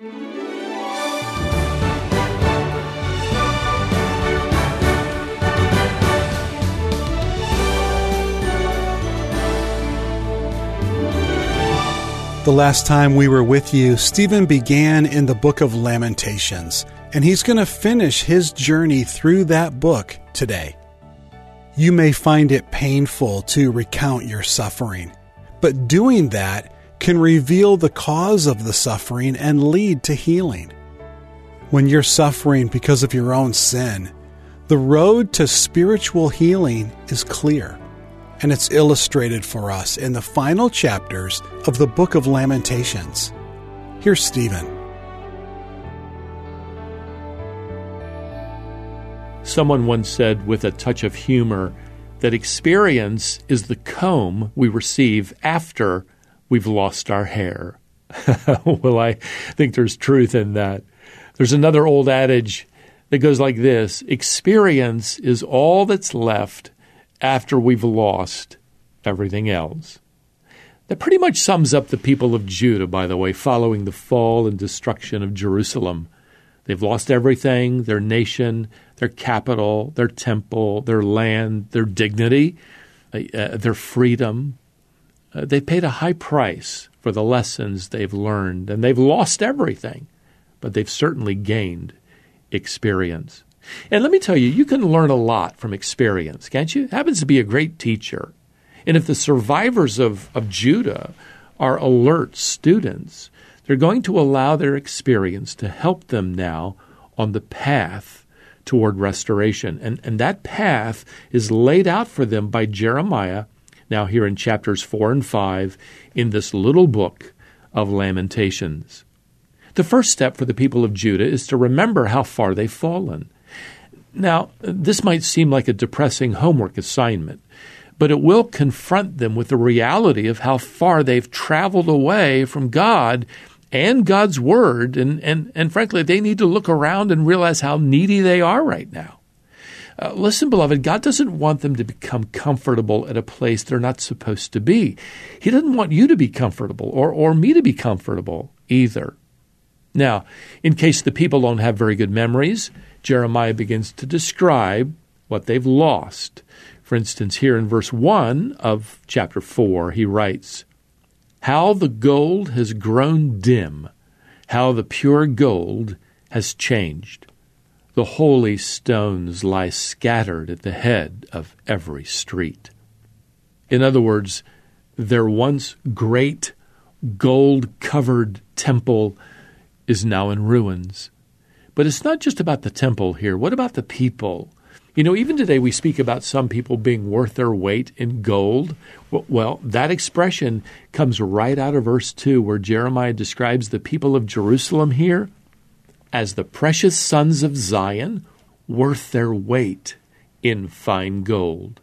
The last time we were with you, Stephen began in the book of Lamentations, and he's going to finish his journey through that book today. You may find it painful to recount your suffering, but doing that can reveal the cause of the suffering and lead to healing. When you're suffering because of your own sin, the road to spiritual healing is clear and it's illustrated for us in the final chapters of the book of Lamentations. Here's Stephen. Someone once said with a touch of humor that experience is the comb we receive after we've lost our hair. well, I think there's truth in that. There's another old adage that goes like this Experience is all that's left after we've lost everything else. That pretty much sums up the people of Judah, by the way, following the fall and destruction of Jerusalem. They've lost everything their nation, their capital, their temple, their land, their dignity, uh, uh their freedom. Uh, they paid a high price for the lessons they've learned, and they've lost everything, but they've certainly gained experience. And let me tell you, you can learn a lot from experience, can't you? Happens to be a great teacher. And if the survivors of, of Judah are alert students, they're going to allow their experience to help them now on the path toward restoration. And, and that path is laid out for them by Jeremiah, now here in chapters 4 and 5, in this little book of Lamentations. The first step for the people of Judah is to remember how far they've fallen. Now, this might seem like a depressing homework assignment, but it will confront them with the reality of how far they've traveled away from God and God's Word. And, and, and frankly, they need to look around and realize how needy they are right now. Uh, listen, beloved, God doesn't want them to become comfortable at a place they're not supposed to be. He doesn't want you to be comfortable or, or me to be comfortable either. Now, in case the people don't have very good memories, Jeremiah begins to describe what they've lost. For instance, here in verse 1 of chapter 4, he writes, How the gold has grown dim, how the pure gold has changed. The holy stones lie scattered at the head of every street. In other words, their once great gold covered temple is now in ruins. But it's not just about the temple here. What about the people? You know, even today we speak about some people being worth their weight in gold. Well, that expression comes right out of verse 2, where Jeremiah describes the people of Jerusalem here as the precious sons of Zion, worth their weight in fine gold.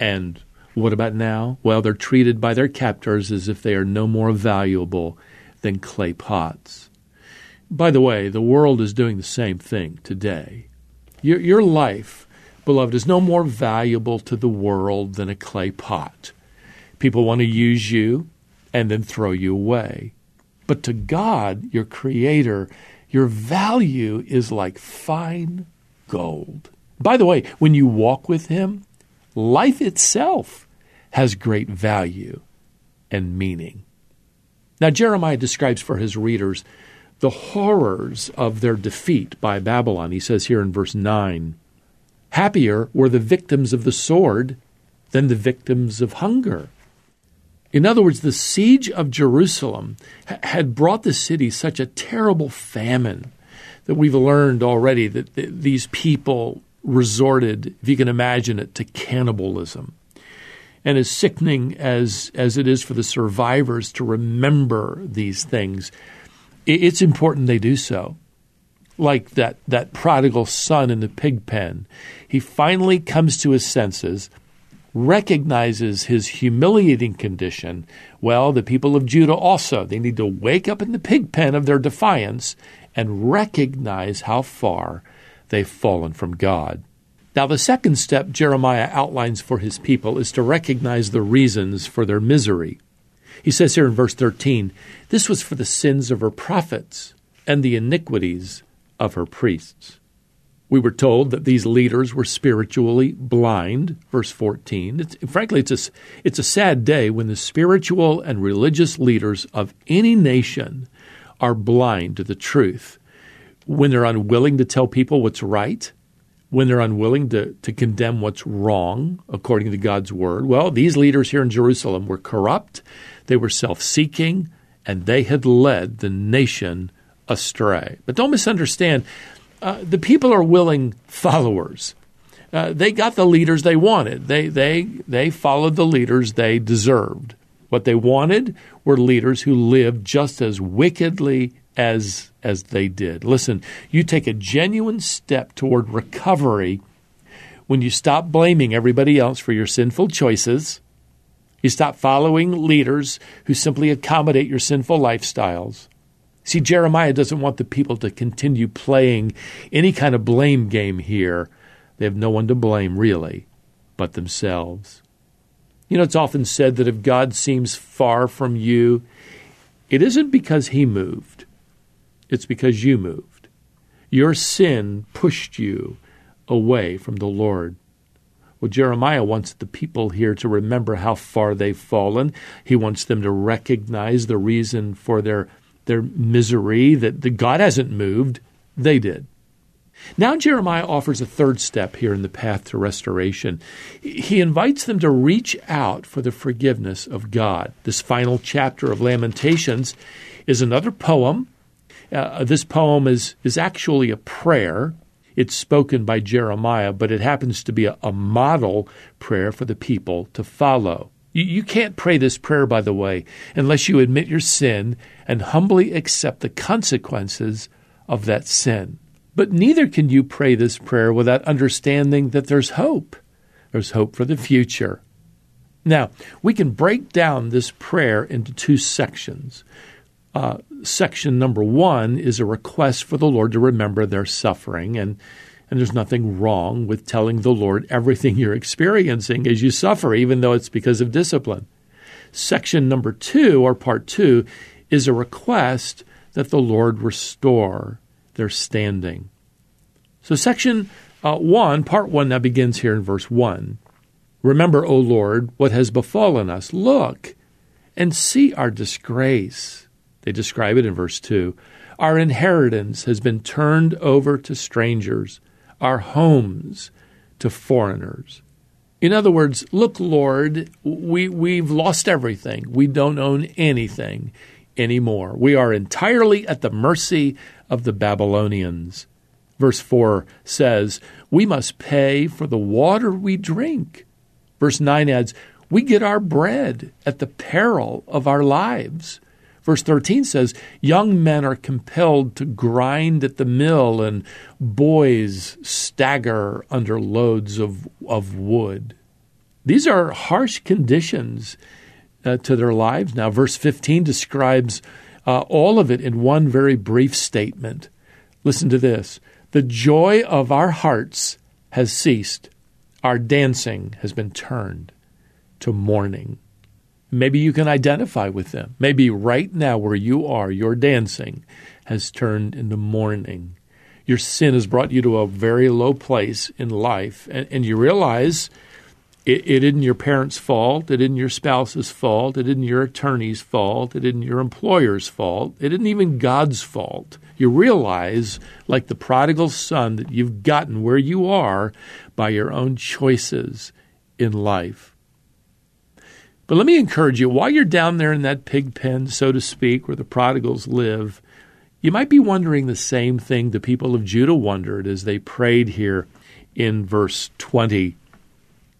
And what about now? Well, they're treated by their captors as if they are no more valuable than clay pots. By the way, the world is doing the same thing today. Your, your life, beloved, is no more valuable to the world than a clay pot. People want to use you and then throw you away. But to God, your Creator, your value is like fine gold. By the way, when you walk with Him, life itself has great value and meaning. Now, Jeremiah describes for his readers the horrors of their defeat by Babylon. He says here in verse 9 Happier were the victims of the sword than the victims of hunger. In other words, the siege of Jerusalem had brought the city such a terrible famine that we've learned already that these people resorted, if you can imagine it, to cannibalism. And as sickening as, as it is for the survivors to remember these things, it's important they do so. Like that, that prodigal son in the pig pen. He finally comes to his senses, recognizes his humiliating condition. Well, the people of Judah also, they need to wake up in the pig pen of their defiance and recognize how far they've fallen from God. Now, the second step Jeremiah outlines for his people is to recognize the reasons for their misery. He says here in verse 13, This was for the sins of her prophets and the iniquities of her priests. We were told that these leaders were spiritually blind, verse 14. It's, frankly, it's a, it's a sad day when the spiritual and religious leaders of any nation are blind to the truth, when they're unwilling to tell people what's right, when they're unwilling to, to condemn what's wrong according to God's word. Well, these leaders here in Jerusalem were corrupt, they were self seeking, and they had led the nation astray. But don't misunderstand uh, the people are willing followers. Uh, they got the leaders they wanted. They they they followed the leaders they deserved. What they wanted were leaders who lived just as wickedly as as they did. Listen, you take a genuine step toward recovery when you stop blaming everybody else for your sinful choices. You stop following leaders who simply accommodate your sinful lifestyles. See, Jeremiah doesn't want the people to continue playing any kind of blame game here. They have no one to blame, really, but themselves. You know, it's often said that if God seems far from you, it isn't because he moved, it's because you moved. Your sin pushed you away from the Lord. Well, Jeremiah wants the people here to remember how far they've fallen. He wants them to recognize the reason for their their misery, that the God hasn't moved, they did. Now, Jeremiah offers a third step here in the path to restoration. He invites them to reach out for the forgiveness of God. This final chapter of Lamentations is another poem. Uh, this poem is, is actually a prayer. It's spoken by Jeremiah, but it happens to be a, a model prayer for the people to follow. You, you can't pray this prayer, by the way, unless you admit your sin and humbly accept the consequences of that sin. But neither can you pray this prayer without understanding that there's hope. There's hope for the future. Now, we can break down this prayer into two sections. Uh, section number one is a request for the Lord to remember their suffering, and and there's nothing wrong with telling the Lord everything you're experiencing as you suffer, even though it's because of discipline. Section number two, or part two, is a request that the Lord restore their standing. So, section uh, one, part one, now begins here in verse one. Remember, O Lord, what has befallen us. Look and see our disgrace. They describe it in verse 2. Our inheritance has been turned over to strangers, our homes to foreigners. In other words, look, Lord, we, we've lost everything. We don't own anything anymore. We are entirely at the mercy of the Babylonians. Verse 4 says, We must pay for the water we drink. Verse 9 adds, We get our bread at the peril of our lives. Verse 13 says, Young men are compelled to grind at the mill, and boys stagger under loads of, of wood. These are harsh conditions uh, to their lives. Now, verse 15 describes uh, all of it in one very brief statement. Listen to this The joy of our hearts has ceased, our dancing has been turned to mourning. Maybe you can identify with them. Maybe right now, where you are, your dancing has turned into mourning. Your sin has brought you to a very low place in life, and, and you realize it, it isn't your parents' fault, it isn't your spouse's fault, it isn't your attorney's fault, it isn't your employer's fault, it isn't even God's fault. You realize, like the prodigal son, that you've gotten where you are by your own choices in life. But let me encourage you while you're down there in that pig pen, so to speak, where the prodigals live, you might be wondering the same thing the people of Judah wondered as they prayed here in verse 20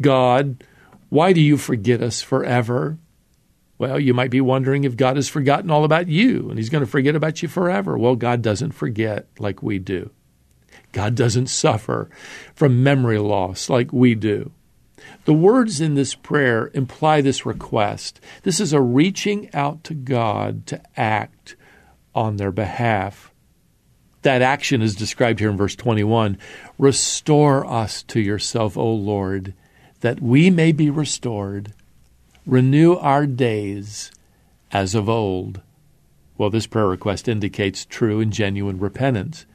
God, why do you forget us forever? Well, you might be wondering if God has forgotten all about you and he's going to forget about you forever. Well, God doesn't forget like we do. God doesn't suffer from memory loss like we do. The words in this prayer imply this request. This is a reaching out to God to act on their behalf. That action is described here in verse 21. Restore us to yourself, O Lord, that we may be restored. Renew our days as of old. Well, this prayer request indicates true and genuine repentance.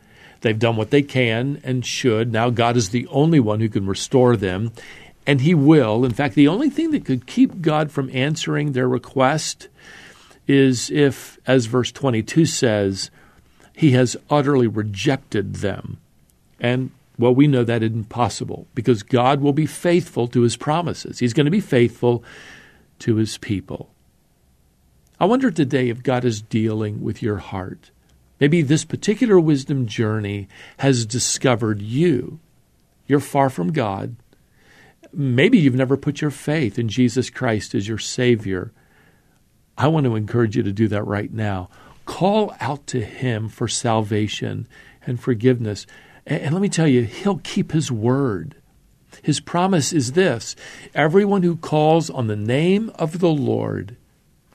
They've done what they can and should. Now, God is the only one who can restore them, and He will. In fact, the only thing that could keep God from answering their request is if, as verse 22 says, He has utterly rejected them. And, well, we know that isn't possible because God will be faithful to His promises. He's going to be faithful to His people. I wonder today if God is dealing with your heart. Maybe this particular wisdom journey has discovered you. You're far from God. Maybe you've never put your faith in Jesus Christ as your Savior. I want to encourage you to do that right now. Call out to Him for salvation and forgiveness. And let me tell you, He'll keep His word. His promise is this everyone who calls on the name of the Lord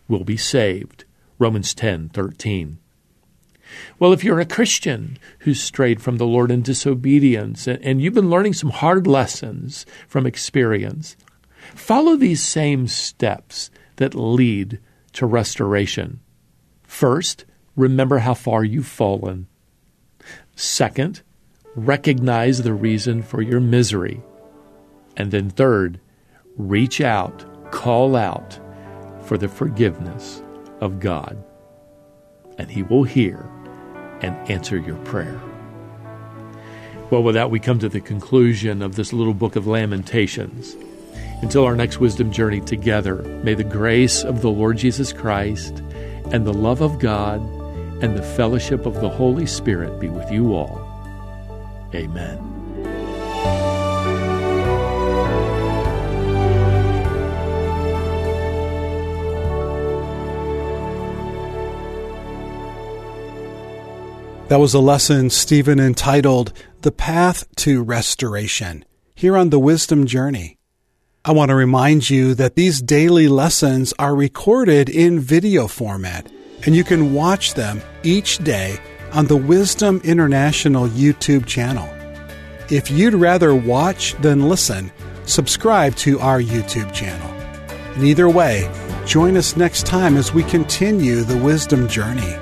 will be saved. Romans 10 13. Well, if you're a Christian who's strayed from the Lord in disobedience and you've been learning some hard lessons from experience, follow these same steps that lead to restoration. First, remember how far you've fallen. Second, recognize the reason for your misery. And then third, reach out, call out for the forgiveness of God, and He will hear and answer your prayer. Well, with that, we come to the conclusion of this little book of Lamentations. Until our next wisdom journey together, may the grace of the Lord Jesus Christ and the love of God and the fellowship of the Holy Spirit be with you all. Amen. That was a lesson Stephen entitled The Path to Restoration here on the Wisdom Journey. I want to remind you that these daily lessons are recorded in video format and you can watch them each day on the Wisdom International YouTube channel. If you'd rather watch than listen, subscribe to our YouTube channel. And either way, join us next time as we continue the wisdom journey.